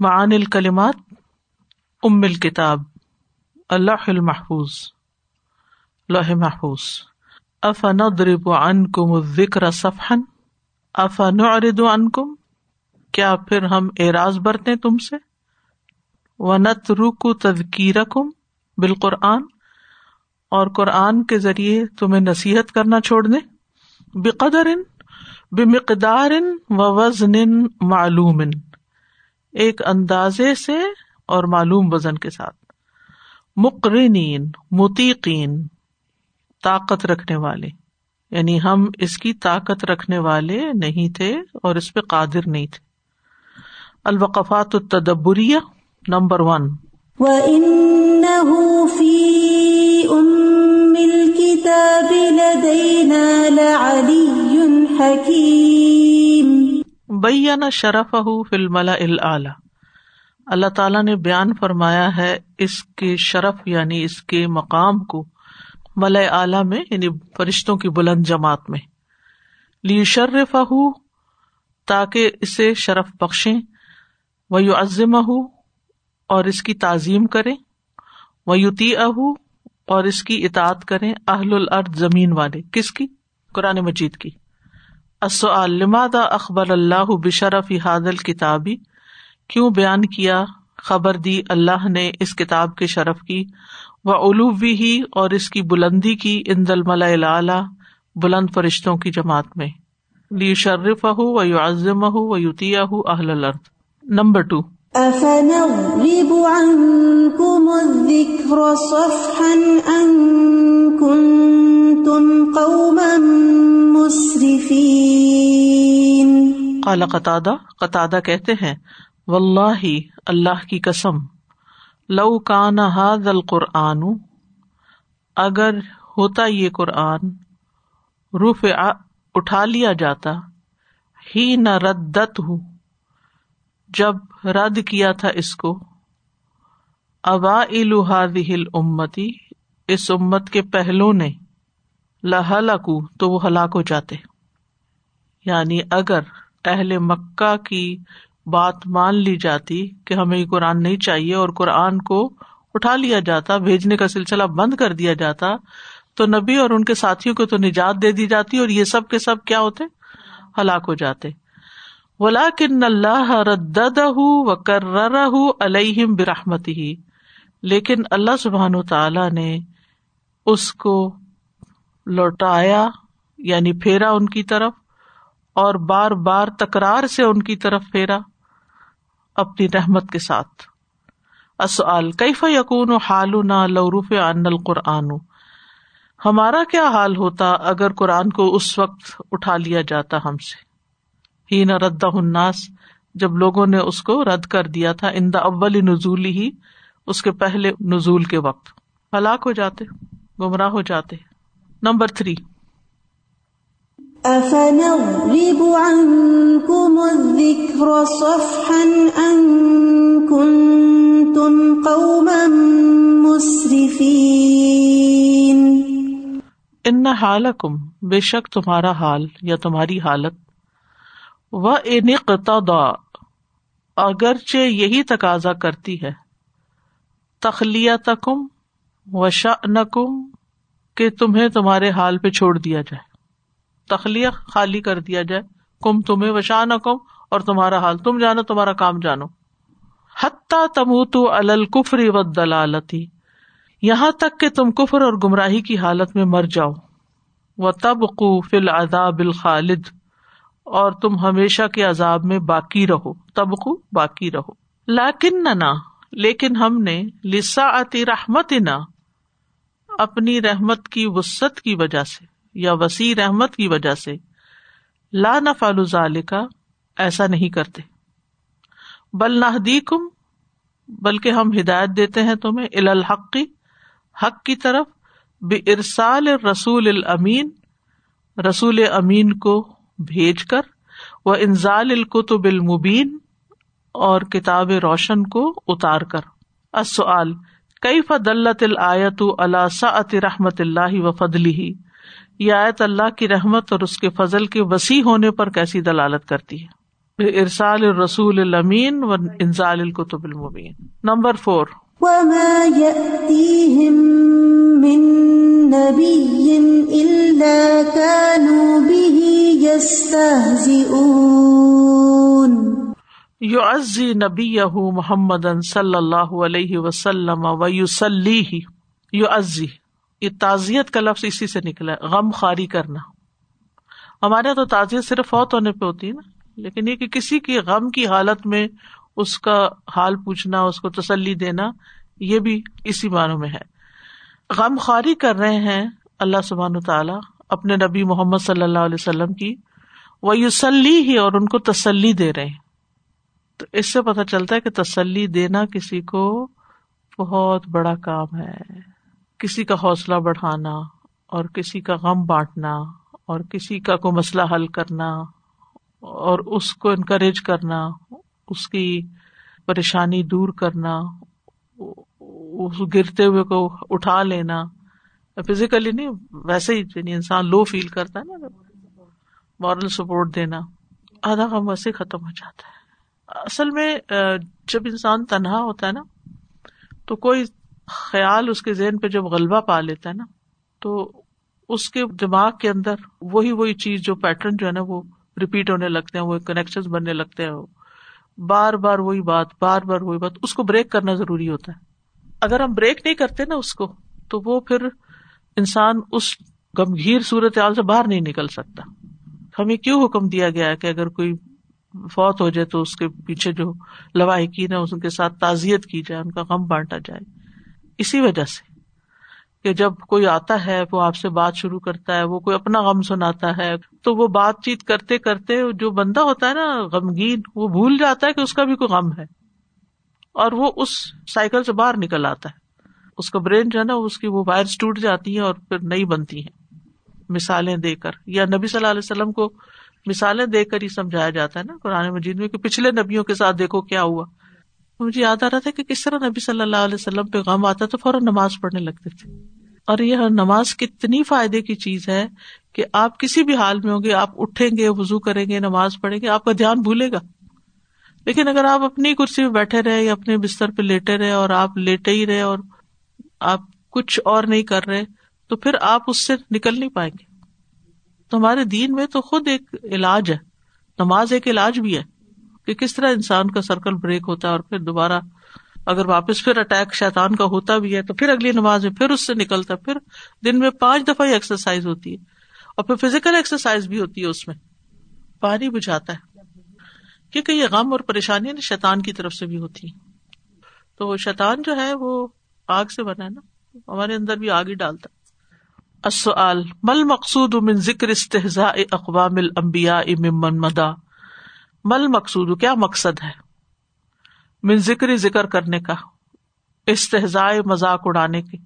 معان الکلمات، ام الکتاب، اللہ المحفوظ لوہ محفوظ۔ افن درب ان کم ذکر صفحن افن ارد ان کم کیا پھر ہم اعراض برتے تم سے؟ و نت رک تذکیر کم بالقرآن؟ اور قرآن کے ذریعے تمہیں نصیحت کرنا چھوڑ دیں؟ بقدر بمقدار و وزن معلوم ایک اندازے سے اور معلوم وزن کے ساتھ۔ مقرنین، متیقین، طاقت رکھنے والے۔ یعنی ہم اس کی طاقت رکھنے والے نہیں تھے اور اس پہ قادر نہیں تھے۔ الوقفات التدبریہ، نمبر ون۔ وَإِنَّهُ فِي أُمِّ الْكِتَابِ لَدَيْنَا لَعَلِيٌّ حَكِيمٌ بینا شرف فی الملا اللہ تعالیٰ نے بیان فرمایا ہے اس کے شرف یعنی اس کے مقام کو مل اعلی میں یعنی فرشتوں کی بلند جماعت میں۔ لی شرف تاکہ اسے شرف بخشیں۔ وہ یو عزم اور اس کی تعظیم کرے وہ یوتی اہ اور اس کی اطاط کریں۔ اہل الارض زمین والے۔ کس کی؟ قرآن مجید کی۔ لمادا اخبر اللہ بشرف حادل کتابی کیوں بیان کیا؟ خبر دی، اللہ نے اس کتاب کے شرف کی۔ وہ الوبی ہی اور اس کی بلندی کی ان دل ملا بلند فرشتوں کی جماعت میں۔ لی شرف ہُو و یو عزم ہُو و یوتیا ہُ اہل الرد نمبر ٹو۔ أفنضرب عنكم الذكر صفحا أن كنتم قوما مسرفين۔ قال قطادہ قطادہ کہتے ہیں، واللہ، اللہ کی قسم، لو کان هذا القرآن، اگر ہوتا یہ قرآن، رفع، اٹھا لیا جاتا ہی نہ ردت ہوں جب رد کیا تھا اس کو ابا ہل امتی اس امت کے پہلو نے۔ لہلکو، تو وہ ہلاک ہو جاتے۔ یعنی اگر اہل مکہ کی بات مان لی جاتی کہ ہمیں یہ قرآن نہیں چاہیے اور قرآن کو اٹھا لیا جاتا، بھیجنے کا سلسلہ بند کر دیا جاتا، تو نبی اور ان کے ساتھیوں کو تو نجات دے دی جاتی اور یہ سب کے سب کیا ہوتے؟ ہلاک ہو جاتے۔ ولا کن اللہ رد و کر الحم برحمتی لیکن اللہ سبحان تعالی نے اس کو لوٹایا یعنی پھیرا ان کی طرف، اور بار بار تکرار سے ان کی طرف پھیرا اپنی رحمت کے ساتھ۔ اصل کیف یقون و حال نہ لوروف ان القرآن؟ ہمارا کیا حال ہوتا اگر قرآن کو اس وقت اٹھا لیا جاتا ہم سے؟ ہی نہ رد الناس، جب لوگوں نے اس کو رد کر دیا تھا ان دا اول نزولی ہی، اس کے پہلے نزول کے وقت۔ ہلاک ہو جاتے، گمراہ ہو جاتے۔ Number three. ان حالکم بے شک تمہارا حال یا تمہاری حالت۔ و انقتدا اگرچہ یہی تقاضا کرتی ہے۔ تخلیہ کم و شم کہ تمہیں تمہارے حال پہ چھوڑ دیا جائے۔ تخلیہ خالی کر دیا جائے۔ کم تمہیں و کم اور تمہارا حال تم جانو، تمہارا کام جانو۔ حتیٰ تم تو الکفری و دلالتی یہاں تک کہ تم کفر اور گمراہی کی حالت میں مر جاؤ۔ و تب کو فل اداب الخالد۔ اور تم ہمیشہ کے عذاب میں باقی رہو۔ تب کو باقی رہو۔ لاکن نہ لیکن ہم نے لسا آتی رحمت نہ اپنی رحمت کی وسط کی وجہ سے یا وسیع رحمت کی وجہ سے لا نہ کا ایسا نہیں کرتے۔ بل نہ بلکہ ہم ہدایت دیتے ہیں تمہیں الحقی حق کی طرف بے ارسال رسول الامین، رسول امین کو بھیج کر وہ انزال القتب المبین اور کتاب روشن کو اتار کر۔ اصل کئی فدلت الآیت اللہ سعت رحمت اللہ و فضلی ہی یہ آیت اللہ کی رحمت اور اس کے فضل کے وسیع ہونے پر کیسی دلالت کرتی ہے؟ ارسال الرسول المین و انزال القتب المبین۔ نمبر فور وما يأتيهم من نبي إلا كانوا به يستهزئون۔ یعزی نبی محمد صلی اللہ علیہ وسلم و یوسلی یعزی۔ یہ تعزیت کا لفظ اسی سے نکلا ہے، غم خاری کرنا۔ ہمارے یہاں تو تعزیت صرف فوت ہونے پہ ہوتی ہے نا، لیکن یہ کہ کسی کی غم کی حالت میں اس کا حال پوچھنا، اس کو تسلی دینا، یہ بھی اسی معنوں میں ہے۔ غم خاری کر رہے ہیں اللہ سبحان تعالیٰ اپنے نبی محمد صلی اللہ علیہ وسلم کی وہ یوسلی ہی اور ان کو تسلی دے رہے ہیں۔ تو اس سے پتہ چلتا ہے کہ تسلی دینا کسی کو بہت بڑا کام ہے۔ کسی کا حوصلہ بڑھانا اور کسی کا غم بانٹنا اور کسی کا کوئی مسئلہ حل کرنا اور اس کو انکریج کرنا، اس کی پریشانی دور کرنا، اس گرتے ہوئے کو اٹھا لینا۔ فزیکلی نہیں، ویسے ہی یعنی انسان لو فیل کرتا ہے نا۔ مورل سپورٹ دینا، آدھا غم ویسے ختم ہو جاتا ہے۔ اصل میں جب انسان تنہا ہوتا ہے نا، تو کوئی خیال اس کے ذہن پہ جب غلبہ پا لیتا ہے نا، تو اس کے دماغ کے اندر وہی وہی چیز جو پیٹرن جو ہے نا، وہ ریپیٹ ہونے لگتے ہیں، وہ کنیکشن بننے لگتے ہیں، بار بار وہی بات، بار بار وہی بات، اس کو بریک کرنا ضروری ہوتا ہے۔ اگر ہم بریک نہیں کرتے نا اس کو، تو وہ پھر انسان اس گمگیر صورت حال سے باہر نہیں نکل سکتا۔ ہمیں کیوں حکم دیا گیا ہے کہ اگر کوئی فوت ہو جائے تو اس کے پیچھے جو لواحقین ہے اس کے ساتھ تعزیت کی جائے، ان کا غم بانٹا جائے۔ اسی وجہ سے کہ جب کوئی آتا ہے، وہ آپ سے بات شروع کرتا ہے، وہ کوئی اپنا غم سناتا ہے، تو وہ بات چیت کرتے کرتے جو بندہ ہوتا ہے نا، غمگین، وہ بھول جاتا ہے کہ اس کا بھی کوئی غم ہے۔ اور وہ اس سائیکل سے باہر نکل آتا ہے۔ اس کا برین جو ہے نا، اس کی وہ وائرس ٹوٹ جاتی ہیں اور پھر نئی بنتی ہیں۔ مثالیں دے کر، یا نبی صلی اللہ علیہ وسلم کو مثالیں دیکھ کر ہی سمجھایا جاتا ہے نا قرآن مجید میں کہ پچھلے نبیوں کے ساتھ دیکھو کیا ہوا۔ مجھے یاد آ رہا تھا کہ کس طرح نبی صلی اللہ علیہ وسلم پہ غم آتا تو فوراً نماز پڑھنے لگتے تھے۔ اور یہ نماز کتنی فائدے کی چیز ہے کہ آپ کسی بھی حال میں ہوں گے، آپ اٹھیں گے وزو کریں گے، نماز پڑھیں گے، آپ کا دھیان بھولے گا۔ لیکن اگر آپ اپنی کرسی پہ بیٹھے رہے یا اپنے بستر پہ لیٹے رہے اور آپ لیٹے ہی رہے اور آپ کچھ اور نہیں کر رہے، تو پھر آپ اس سے نکل نہیں پائیں گے۔ تو ہمارے دین میں تو خود ایک علاج ہے، نماز ایک علاج بھی ہے کہ کس طرح انسان کا سرکل بریک ہوتا ہے اور پھر دوبارہ اگر واپس پھر اٹیک شیتان کا ہوتا بھی ہے تو پھر اگلی نماز میں پھر اس سے نکلتا پھر دن میں پانچ دفعہ ایکسرسائز ہوتی ہے اور پھر فزیکل ایکسرسائز بھی ہوتی ہے اس میں۔ پانی بجھاتا ہے۔ کیونکہ یہ غم اور پریشانی شیتان کی طرف سے بھی ہوتی ہے۔ تو شیتان جو ہے وہ آگ سے بنا ہے نا، ہمارے اندر بھی آگ ہی ڈالتا ہے۔ السؤال مل مقصود من ذکر استحزاء اقوام الانبیاء ممن مدا مل مقصود کیا مقصد ہے؟ من ذکر ذکر کرنے کا استحزاء مذاق اڑانے کے،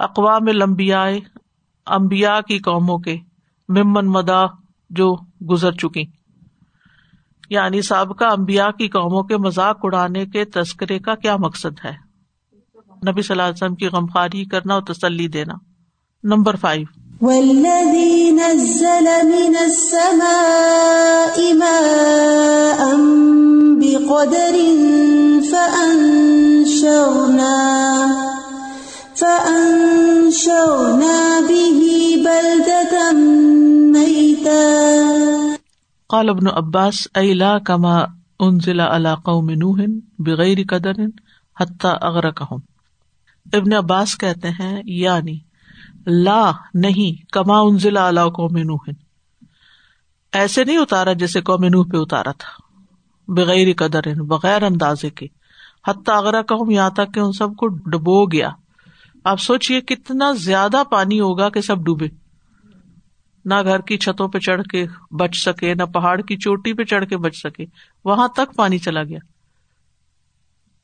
اقوام الانبیاء، انبیاء کی قوموں کے ممن مدا جو گزر چکی۔ یعنی سابقہ انبیاء کی قوموں کے مذاق اڑانے کے تذکرے کا کیا مقصد ہے؟ نبی صلی اللہ علیہ وسلم کی غمخاری کرنا اور تسلی دینا۔ Number five. والذي نزل من السماء ماء بقدر فأنشرنا فأنشرنا به بلدة ميتا. قال ابن عباس اي لا كما انزل على قوم نوح بغیر قدر حتى اغرقهم ابن عباس کہتے ہیں یعنی لا، نہیں، کما انزلا اللہ قوم نوح۔ ایسے نہیں اتارا جیسے قوم نوح پہ اتارا تھا، بغیر قدر، بغیر اندازے کے۔ حتیٰ اگر قوم یہاں تک کہ ان سب کو ڈبو گیا۔ آپ سوچیے کتنا زیادہ پانی ہوگا کہ سب ڈوبے۔ نہ گھر کی چھتوں پہ چڑھ کے بچ سکے، نہ پہاڑ کی چوٹی پہ چڑھ کے بچ سکے۔ وہاں تک پانی چلا گیا۔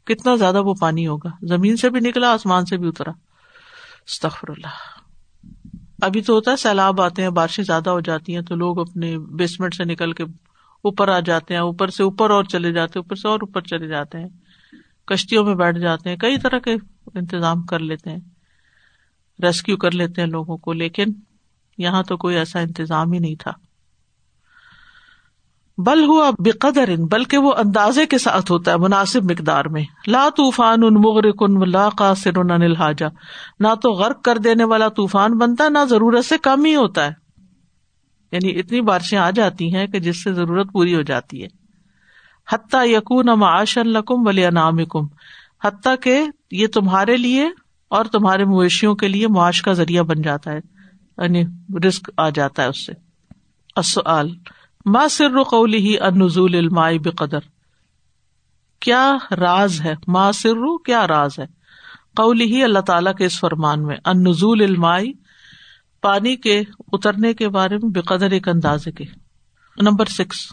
کتنا زیادہ وہ پانی ہوگا۔ زمین سے بھی نکلا، آسمان سے بھی اترا۔ استغفر اللہ۔ ابھی تو ہوتا ہے سیلاب آتے ہیں، بارشیں زیادہ ہو جاتی ہیں تو لوگ اپنے بیسمنٹ سے نکل کے اوپر آ جاتے ہیں، اوپر سے اوپر اور چلے جاتے ہیں، اوپر سے اور اوپر چلے جاتے ہیں، کشتیوں میں بیٹھ جاتے ہیں، کئی طرح کے انتظام کر لیتے ہیں ریسکیو کر لیتے ہیں لوگوں کو، لیکن یہاں تو کوئی ایسا انتظام ہی نہیں تھا۔ بل ہوا بقدر ان بلکہ وہ اندازے کے ساتھ ہوتا ہے، مناسب مقدار میں۔ لا طوفان ان مغر کن لا قاصر الحاجہ۔ نہ تو غرق کر دینے والا طوفان بنتا، نہ ضرورت سے کم ہی ہوتا ہے۔ یعنی اتنی بارشیں آ جاتی ہیں کہ جس سے ضرورت پوری ہو جاتی ہے۔ حتیٰ یقون معاش القم ولی انعام کم حتیٰ کہ یہ تمہارے لیے اور تمہارے مویشیوں کے لیے معاش کا ذریعہ بن جاتا ہے یعنی رسک آ جاتا ہے اس سے۔ ما سر قولی ہی انزول المائی بقدر؟ کیا راز ہے؟ ما سر کیا راز ہے؟ قولی ہی اللہ تعالیٰ کے اس فرمان میں ان نزول المائی پانی کے اترنے کے بارے میں بے قدر ایک اندازے کے۔ Number six.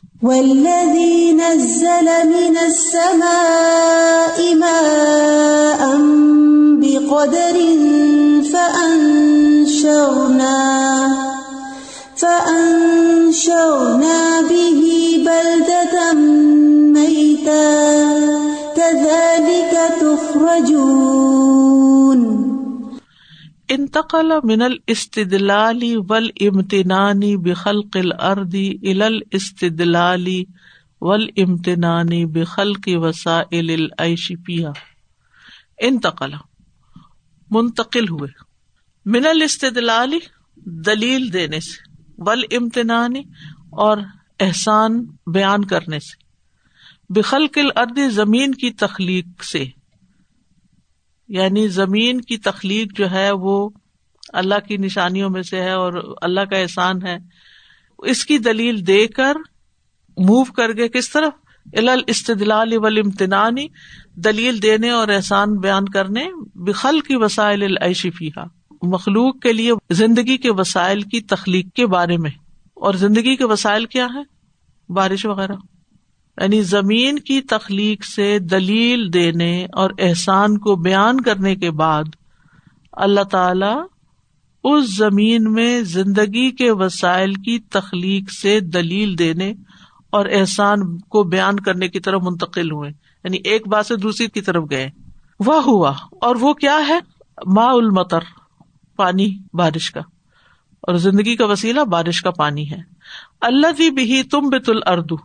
بقدر فأنشرنا فأنشرنا به بلدة ميتا، كذلك تخرجون. انتقل من الاستدلال والامتنان بخلق الارض الى الاستدلال والامتنان بخلق وسائل العيش فيها. انتقل، منتقل ہوئے. من الاستدلال دلیل دینے سے. ول امتنانی اور احسان بیان کرنے سے۔ بخل الارض زمین کی تخلیق سے۔ یعنی زمین کی تخلیق جو ہے وہ اللہ کی نشانیوں میں سے ہے اور اللہ کا احسان ہے۔ اس کی دلیل دے کر موو کر گئے کس طرف؟ الل استدلال امتنانی دلیل دینے اور احسان بیان کرنے۔ بخل کی وسائل العشفیہ مخلوق کے لیے زندگی کے وسائل کی تخلیق کے بارے میں اور زندگی کے وسائل کیا ہے بارش وغیرہ۔ یعنی زمین کی تخلیق سے دلیل دینے اور احسان کو بیان کرنے کے بعد اللہ تعالی اس زمین میں زندگی کے وسائل کی تخلیق سے دلیل دینے اور احسان کو بیان کرنے کی طرف منتقل ہوئے۔ یعنی ایک بات سے دوسری کی طرف گئے۔ وہ ہوا۔ اور وہ کیا ہے؟ ما المطر۔ پانی، بارش کا۔ اور زندگی کا وسیلہ بارش کا پانی ہے۔ اللہ بھی تم بت الردو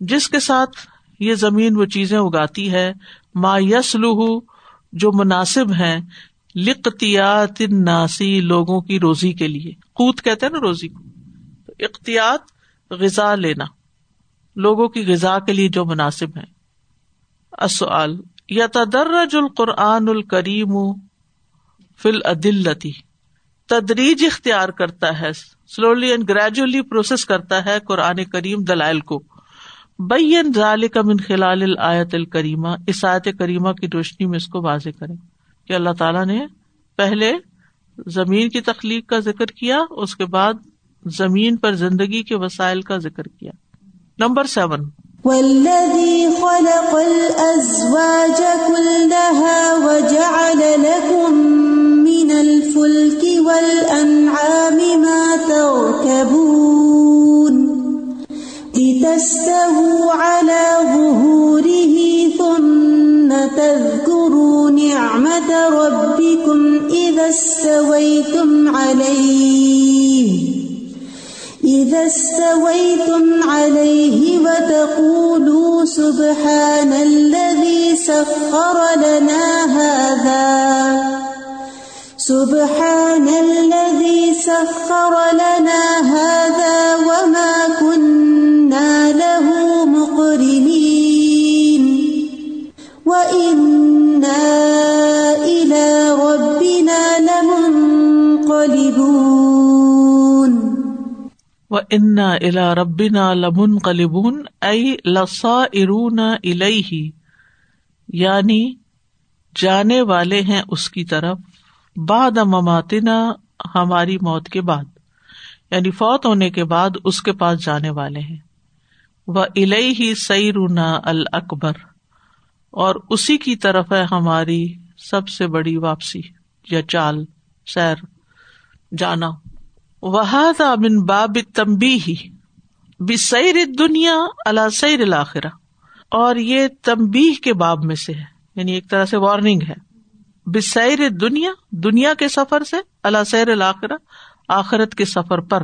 جس کے ساتھ یہ زمین وہ چیزیں اگاتی ہے، ما یس جو مناسب ہے لقتیات ناسی لوگوں کی روزی کے لیے۔ قوت کہتے ہیں نا روزی کو۔ اختیات غذا لینا۔ لوگوں کی غذا کے لیے جو مناسب ہے اصل یا تدرج القرآن الکریم فل عدلتی تدریج اختیار کرتا ہے سلولی اینڈ گریجولی پروسیس کرتا ہے قرآن کریم دلائل کو۔ بین ضال من خلال الآیت الکریمہ، اس آیت کریمہ کی روشنی میں اس کو واضح کرے کہ اللہ تعالیٰ نے پہلے زمین کی تخلیق کا ذکر کیا، اس کے بعد زمین پر زندگی کے وسائل کا ذکر کیا۔ Number seven. خلق الأزواج كلها وجعل لكم من الفلك والأنعام ما تركبون لتستهوا على ظهوره ثم تذكروا نعمة ربكم إذا استويتم عليه إذا استويتم عليه وتقولوا سبحان الذي سخر لنا هذا سبحان الذي سخر لنا هذا وما كنا له مقرنين وإنا إلى ربنا لمنقلبون ان الا ربنا لمن قلبون ائی لسا ارون یعنی جانے والے ہیں اس کی طرف۔ بعد مماتنا ہماری موت کے بعد یعنی فوت ہونے کے بعد اس کے پاس جانے والے ہیں۔ وہ الہی سی رونا الکبر اور اسی کی طرف ہے ہماری سب سے بڑی واپسی، یا چال، سیر، جانا۔ وہ بن باب تمبی ہی بسیر دنیا اللہ سیر الآخرہ اور یہ تمبی کے باب میں سے ہے یعنی ایک طرح سے وارننگ ہے۔ بسیر دنیا دنیا کے سفر سے اللہ سیر الآخرہ آخرت کے سفر پر۔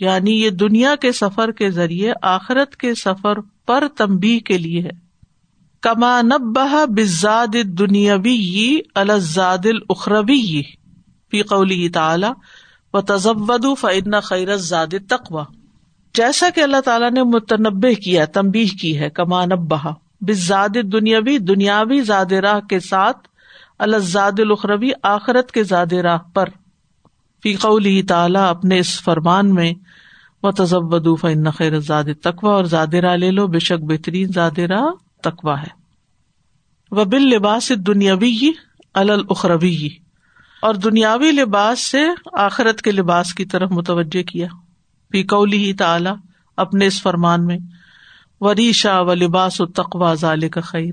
یعنی یہ دنیا کے سفر کے ذریعے آخرت کے سفر پر تمبی کے لیے ہے۔ کما نبہ بزاد دنیاوی الزاد الخروی فی قولی تعالی و تزود فعن خیر زاد تقوا جیسا کہ اللہ تعالیٰ نے متنبع کیا تمبی کی ہے، کما نبہ بزاد دنیاوی دنیاوی زاد راہ کے ساتھ الزاد الخروی آخرت کے زاد راہ پر۔ فی قولی تعالی اپنے اس فرمان میں و تزبدو فن خیر زاد تقوا اور زادرا لے لو، بے شک بہترین زادرا تقوا ہے۔ وہ بل لباس دنیاوی الخروی اور دنیاوی لباس سے آخرت کے لباس کی طرف متوجہ کیا۔ فی قولی ہی تعالی اپنے اس فرمان میں وریشا و لباس و تقوا ظال کا خیر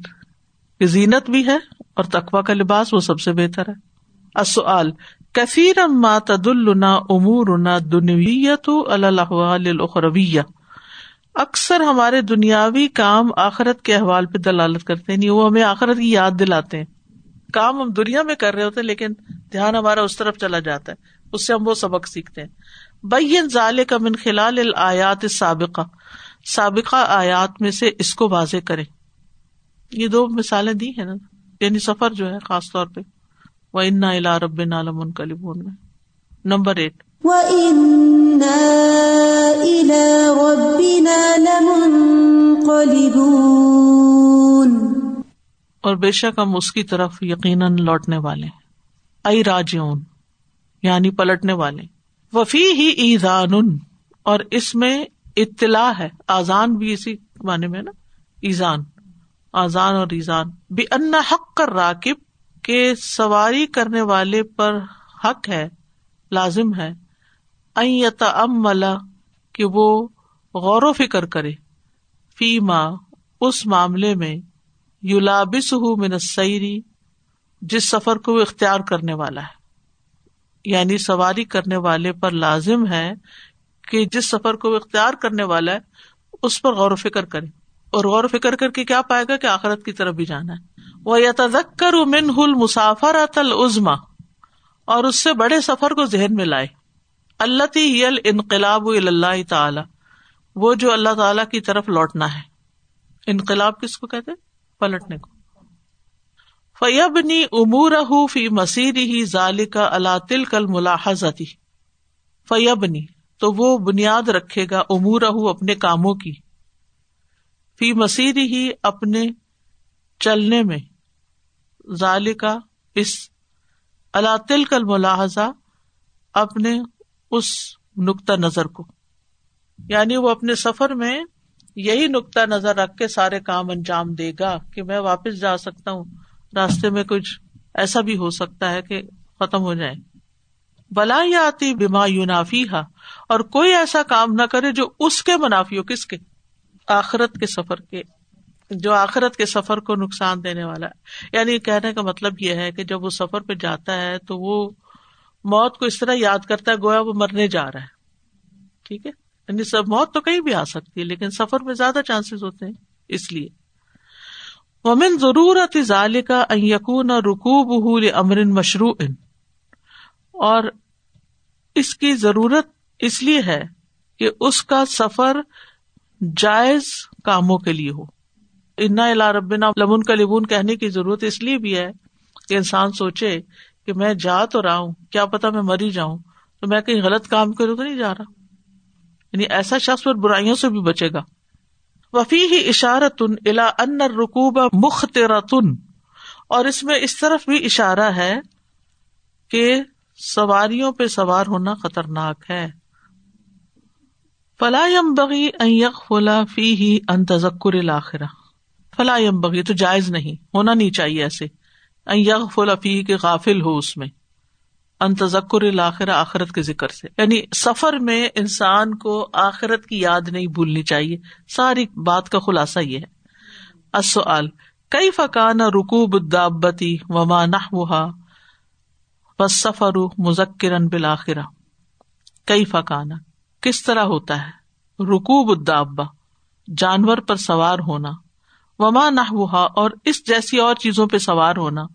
زینت بھی ہے اور تقوا کا لباس وہ سب سے بہتر ہے۔ اصل کثیر ما تدلنا امورنا دنویت الاحوال الاخرویہ۔ اکثر ہمارے دنیاوی کام آخرت کے احوال پہ دلالت کرتے ہیں نہیں وہ ہمیں آخرت کی یاد دلاتے ہیں۔ کام ہم دنیا میں کر رہے ہوتے ہیں، لیکن دھیان ہمارا اس طرف چلا جاتا ہے، اس سے ہم وہ سبق سیکھتے ہیں۔ بین ظال کا من خلال الآیات سابقہ سابقہ آیات میں سے اس کو واضح کریں۔ یہ دو مثالیں دی ہیں نا۔ یعنی سفر جو ہے خاص طور پہ۔ وہ انا الا رب نالم ان کلبون میں نمبر ایٹ اور بے شک ہم اس کی طرف یقیناً لوٹنے والے ائی راجون یعنی پلٹنے والے۔ وفی ہی ایزان اور اس میں اطلاع ہے آزان بھی اسی معنی میں نا۔ ایزان آزان اور ایزان بھی ان حق کر راکب کے سواری کرنے والے پر حق ہے، لازم ہے۔ ام کہ وہ غور و فکر کرے۔ فی ماں اس معاملے میں یو لابس ہُ منسری جس سفر کو وہ اختیار کرنے والا ہے۔ یعنی سواری کرنے والے پر لازم ہے، کہ جس سفر کو وہ اختیار کرنے والا ہے، اس پر غور و فکر کرے۔ اور غور و فکر کر کے کیا پائے گا کہ آخرت کی طرف بھی جانا ہے۔ وہ یا یتکر من ہل مسافر اتل اور اس سے بڑے سفر کو ذہن میں لائے۔ اللہ یل انقلاب اللہ تعالی وہ جو اللہ تعالی کی طرف لوٹنا ہے۔ انقلاب کس کو کہتے پلٹنے کو۔ فیبنی امور فی مسیر ہی ظال کا اللہ تل کل ملاحظتی فیبنی تو وہ بنیاد رکھے گا امور اپنے کاموں کی۔ فی مسیر ہی اپنے چلنے میں ظالقہ اس اللہ تل کل ملاحظہ اپنے اس نقطۂ نظر کو یعنی وہ اپنے سفر میں یہی نقطۂ نظر رکھ کے سارے کام انجام دے گا کہ میں واپس جا سکتا ہوں۔ راستے میں کچھ ایسا بھی ہو سکتا ہے کہ ختم ہو جائے۔ بلا یا آتی بیما یونافی ہا اور کوئی ایسا کام نہ کرے جو اس کے منافی ہو، کس کے؟ آخرت کے سفر کے جو آخرت کے سفر کو نقصان دینے والا ہے۔ یعنی کہنے کا مطلب یہ ہے کہ جب وہ سفر پہ جاتا ہے تو وہ موت کو اس طرح یاد کرتا ہے، گویا وہ مرنے جا رہا ہے۔ ٹھیک ہے؟ یعنی سب، موت تو کہیں بھی آ سکتی ہے، لیکن سفر میں زیادہ چانسز ہوتے ہیں۔ اس لیے۔ ومن ضرورت ظال کا یقون رکوب حول امر مشروع۔ اور اس کی ضرورت اس لیے ہے کہ اس کا سفر جائز کاموں کے لیے ہو۔ انا الا ربنا لمن کا لبون کہنے کی ضرورت اس لیے بھی ہے کہ انسان سوچے کہ میں جا تو رہا ہوں، کیا پتا میں مری جاؤں، تو میں کہیں غلط کام کروں تو نہیں جا رہا۔ یعنی ایسا شخص پر برائیوں سے بھی بچے گا۔ وفی ہی اشارت الا ان رقوب مخترتن اور اس میں اس طرف بھی اشارہ ہے کہ سواریوں پہ سوار ہونا خطرناک ہے۔ فلاح بغی فلا فی ہی ان تذکر الآخرہ فلاح بغی تو جائز نہیں، ہونا نہیں چاہیے ایسے۔ فی کے غافل ہو اس میں۔ انتظکر الآخر آخرت کے ذکر سے۔ یعنی سفر میں انسان کو آخرت کی یاد نہیں بھولنی چاہیے۔ ساری بات کا خلاصہ یہ ہے۔ کئی فقان رکوب دابتی وما نہ سفر مذکر بلاخرا کئی فقانہ کس طرح ہوتا ہے؟ رکوب الدابا جانور پر سوار ہونا۔ وما نہ اور اس جیسی اور چیزوں پہ سوار ہونا۔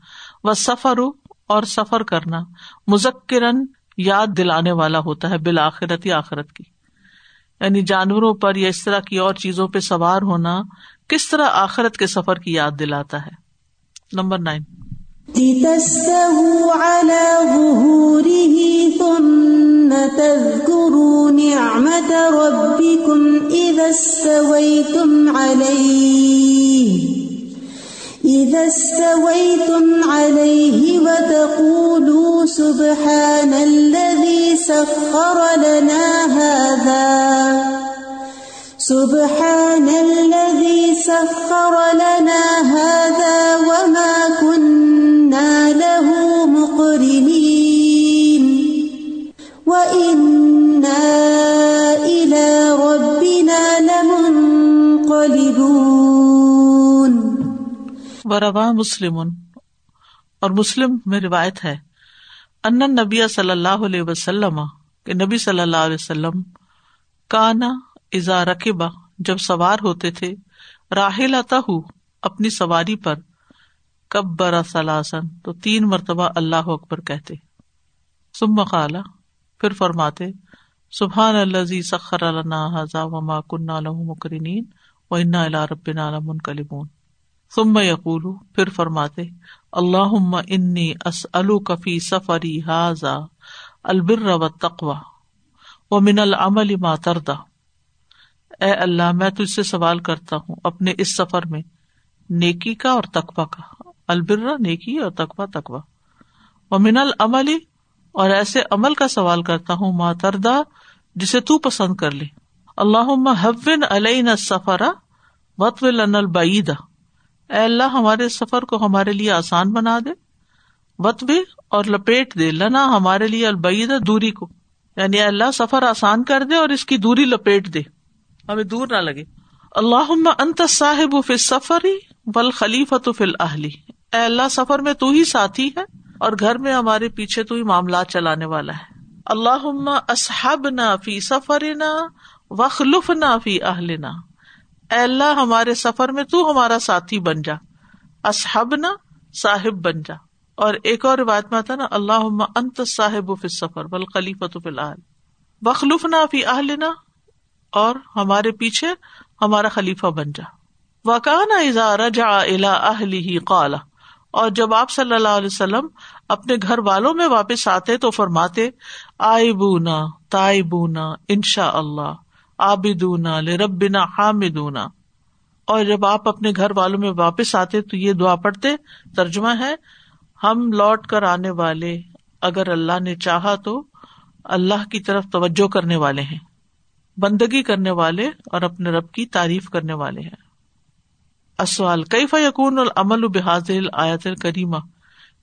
وہ سفر اور سفر کرنا۔ مذکرن یاد دلانے والا ہوتا ہے بالآخرت یا آخرت کی۔ یعنی جانوروں پر یا اس طرح کی اور چیزوں پہ سوار ہونا کس طرح آخرت کے سفر کی یاد دلاتا ہے؟ Number nine. على ظهوره ثم تذكروا نعمة ربكم إذا استويتم عليه إذا استويتم عليه وتقولوا سبحان الذي سخر لنا هذا سبحان الذي سخر لنا هذا وما وروا مسلم، اور مسلم میں روایت ہے ان نبی صلی اللہ علیہ وسلم، کہ نبی صلی اللہ علیہ وسلم، کانا ازا رقبہ جب سوار ہوتے تھے راہل ہوں اپنی سواری پر کب برا سلاسن تو تین مرتبہ اللہ اکبر کہتے سم خالا پھر فرماتے، سبحان اللہ سخر النا وما کن مکرین و انا اللہ رب نالم کلبون سم یقول پھر فرماتے اللہ انی اس کفی سفری حاضا البر و تقوا و من العمل ما تردا اے اللہ، میں تجھ سے سوال کرتا ہوں، اپنے اس سفر میں نیکی کا اور تقوا کا۔ البرا نیکی اور تقوا تقوا اور من العملی اور ایسے عمل کا سوال کرتا ہوں ماتردا جسے تو پسند کر لے۔ اللہ حون علیہ سفرا وط البعیدا اے اللہ، ہمارے سفر کو ہمارے لیے آسان بنا دے وط بھی اور لپیٹ دے، لنا ہمارے لیے البعیدا دوری کو۔ یعنی اللہ، سفر آسان کر دے اور اس کی دوری لپیٹ دے۔ ہمیں دور نہ لگے۔ اللہ انت صاحب فل سفری بل خلیفہ فل اہلی اے اللہ، سفر میں تو ہی ساتھی ہے اور گھر میں ہمارے پیچھے تو ہی معاملات چلانے والا ہے۔ اللہ اصحب نہ فی سفر نہ وخلف نہ فی اہلنا۔ اے اللہ ہمارے سفر میں تو ہمارا ساتھی بن جا اصحب نہ صاحب بن جا۔ اور ایک اور روایت میں آتا نا اللہ انت صاحب فی سفر بل خلیفہ فی الحل وخلف نہ فی اہل نہ اور ہمارے پیچھے ہمارا خلیفہ بن جا۔ وکان اظہار جا الا اہلی قالا اور جب آپ صلی اللہ علیہ وسلم اپنے گھر والوں میں واپس آتے تو فرماتے آئی بونا تائی بونا انشاء اللہ آبدونا لربنا حامدونا۔ اور جب آپ اپنے گھر والوں میں واپس آتے تو یہ دعا پڑھتے، ترجمہ ہے، ہم لوٹ کر آنے والے، اگر اللہ نے چاہا تو اللہ کی طرف توجہ کرنے والے ہیں، بندگی کرنے والے اور اپنے رب کی تعریف کرنے والے ہیں۔ اسوال کئی فیقون العمل بحاظ آیت کریمہ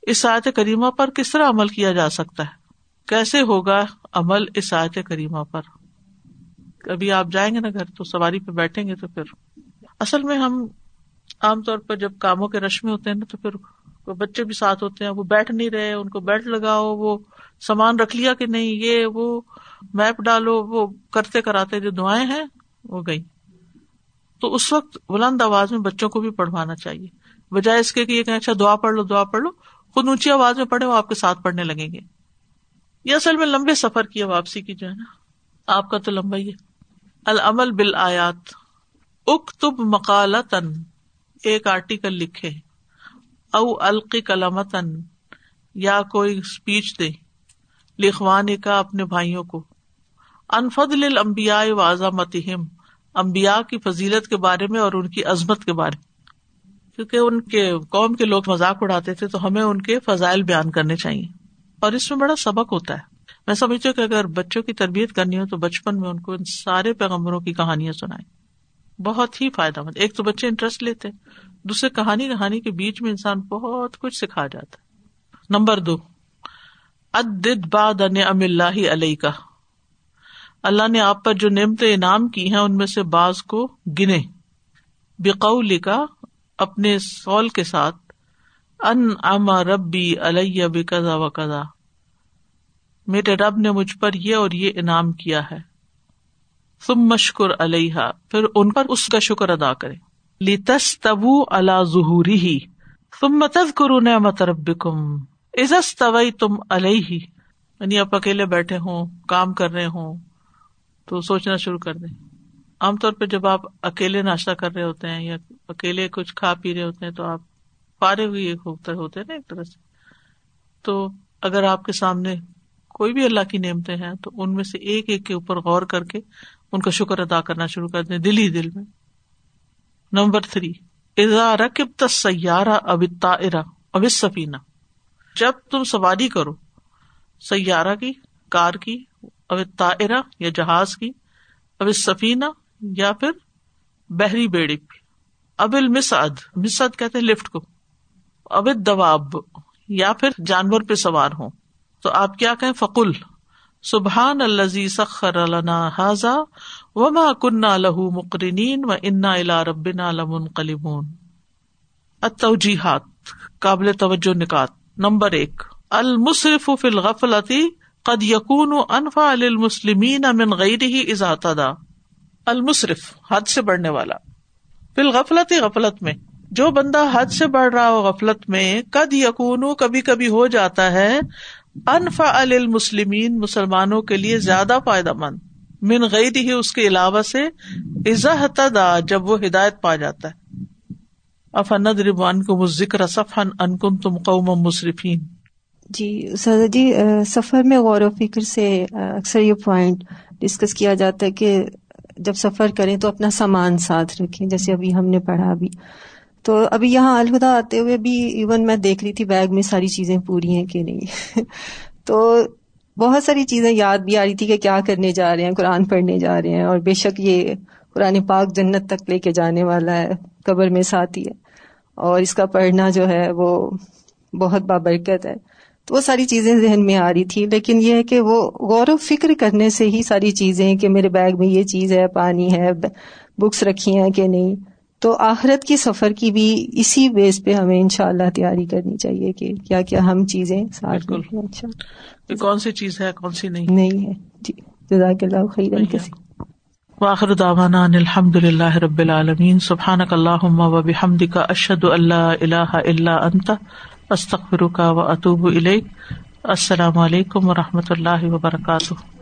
اس آیت کریمہ پر کس طرح عمل کیا جا سکتا ہے؟ کیسے ہوگا عمل اس آیت کریمہ پر؟ کبھی آپ جائیں گے نا گھر تو سواری پہ بیٹھیں گے تو پھر اصل میں ہم عام طور پر جب کاموں کے رش میں ہوتے ہیں نا تو پھر بچے بھی ساتھ ہوتے ہیں، وہ بیٹھ نہیں رہے، ان کو بیلٹ لگاؤ، وہ سامان رکھ لیا کہ نہیں، یہ وہ میپ ڈالو، وہ کرتے کراتے، جو دعائیں ہیں، وہ گئی۔ تو اس وقت بلند آواز میں بچوں کو بھی پڑھوانا چاہیے۔ بجائے اس کے کہ یہ اچھا دعا پڑھ لو، دعا پڑھ لو، خود اونچی آواز میں پڑھے، وہ آپ کے ساتھ پڑھنے لگیں گے۔ یہ اصل میں لمبے سفر کی واپسی کی جو ہے نا۔ آپ کا تو لمبا ہی ہے۔ العمل بل آیات اک تب ایک آرٹیکل لکھے۔ او القی کلامتن یا کوئی اسپیچ دے۔ لکھوانے کا اپنے بھائیوں کو۔ انفد المبیا و اعظمتہم امبیا کی فضیلت کے بارے میں اور ان کی عظمت کے بارے۔ میں کیونکہ ان کے قوم کے لوگ مذاق اڑاتے تھے، تو ہمیں ان کے فضائل بیان کرنے چاہیے۔ اور اس میں بڑا سبق ہوتا ہے۔ میں سمجھتی ہوں کہ اگر بچوں کی تربیت کرنی ہو تو بچپن میں ان کو ان سارے پیغمبروں کی کہانیاں سنائیں۔ بہت ہی فائدہ مند۔ ایک تو بچے انٹرسٹ لیتے دوسرے کہانی کہانی کے بیچ میں انسان بہت کچھ سکھا جاتا ہے۔ نمبر دو ادد باد ام اللہ علیہ کا اللہ نے آپ پر جو نعمت انعام کی ہیں، ان میں سے بعض کو گنے۔ بقو لکھا اپنے سول کے ساتھ ان اما ربی علیہ بکذا و کذا میرے رب نے مجھ پر یہ اور یہ انعام کیا ہے۔ تم مشکر علیہ پھر ان پر اس کا شکر ادا کرے لتس تبو اللہ ظہوری ہی تم متد کرو نعمت ربکم عزت طوی تم علیہ یعنی آپ اکیلے بیٹھے ہوں، کام کر رہے ہوں، تو سوچنا شروع کر دیں۔ عام طور پہ جب آپ اکیلے ناشتہ کر رہے ہوتے ہیں یا اکیلے کچھ کھا پی رہے ہوتے ہیں، تو آپ پارے ہوئے ہوتے ہیں نا ایک طرح سے۔ تو اگر آپ کے سامنے کوئی بھی اللہ کی نعمتیں ہیں تو ان میں سے ایک ایک کے اوپر غور کر کے ان کا شکر ادا کرنا شروع کر دیں دل ہی دل میں۔ نمبر تھری رکب سیارہ اب سفینہ جب تم سواری کرو، سیارہ کی، کار کی اب تائرہ یا جہاز کی اب سفینہ یا پھر بحری بیڑی اب المسعد، مسعد کہتے ہیں لفٹ کو۔ اب دواب یا پھر جانور پہ سوار ہوں۔ تو آپ کیا کہیں؟ فکل سبحان الزی سخر حاضا و ما کنہ لہو مقرنین و انا الا ربنا لمنقلبون۔ التوجیحات قابل توجہ نکات۔ نمبر ایک المصرف فی الغفلتی قد یقون انفا للمسلمین من غیرہ اذا تدا المصرف حد سے بڑھنے والا۔ فی الغفلتی غفلت میں۔ جو بندہ حد سے بڑھ رہا ہو غفلت میں کد یقون کبھی کبھی ہو جاتا ہے۔ انفا المسلمین، مسلمانوں کے لیے زیادہ فائدہ مند۔ من غیر ہی اس کے علاوہ سے ازا تدا جب وہ ہدایت پا جاتا ہے۔ افند ربان کو ذکر صفن انکن تم قوم مصرفین جی سر جی سفر میں غور و فکر سے اکثر یہ پوائنٹ ڈسکس کیا جاتا ہے کہ جب سفر کریں تو اپنا سامان ساتھ رکھیں، جیسے ابھی ہم نے پڑھا ابھی۔ تو ابھی یہاں الہدا آتے ہوئے بھی ایون میں دیکھ رہی تھی بیگ میں ساری چیزیں پوری ہیں کہ نہیں۔ تو بہت ساری چیزیں یاد بھی آ رہی تھی کہ کیا کرنے جا رہے ہیں، قرآن پڑھنے جا رہے ہیں اور بے شک یہ قرآن پاک جنت تک لے کے جانے والا ہے، قبر میں ساتھ ہی ہے۔ اور اس کا پڑھنا جو ہے وہ بہت بابرکت ہے۔ تو وہ ساری چیزیں ذہن میں آ رہی تھی، لیکن یہ ہے کہ وہ غور و فکر کرنے سے ہی ساری چیزیں کہ میرے بیگ میں یہ چیز ہے، پانی ہے بکس رکھی ہیں کہ نہیں۔ تو آخرت کی سفر کی بھی اسی بیس پہ ہمیں ان شاء اللہ تیاری کرنی چاہیے کہ کیا کیا ہم چیزیں اچھا۔ کون سی چیز ہے کون سی نہیں؟ نہیں ہے۔ جی۔ جزاک اللہ خیر واخر داوانا الحمد للہ رب العالمین۔ سبحان اللہ و بحمد کا اشد اللہ اللہ اللہ انت استخر کا و اطوب السلام علیکم و رحمۃ اللہ وبرکاتہ۔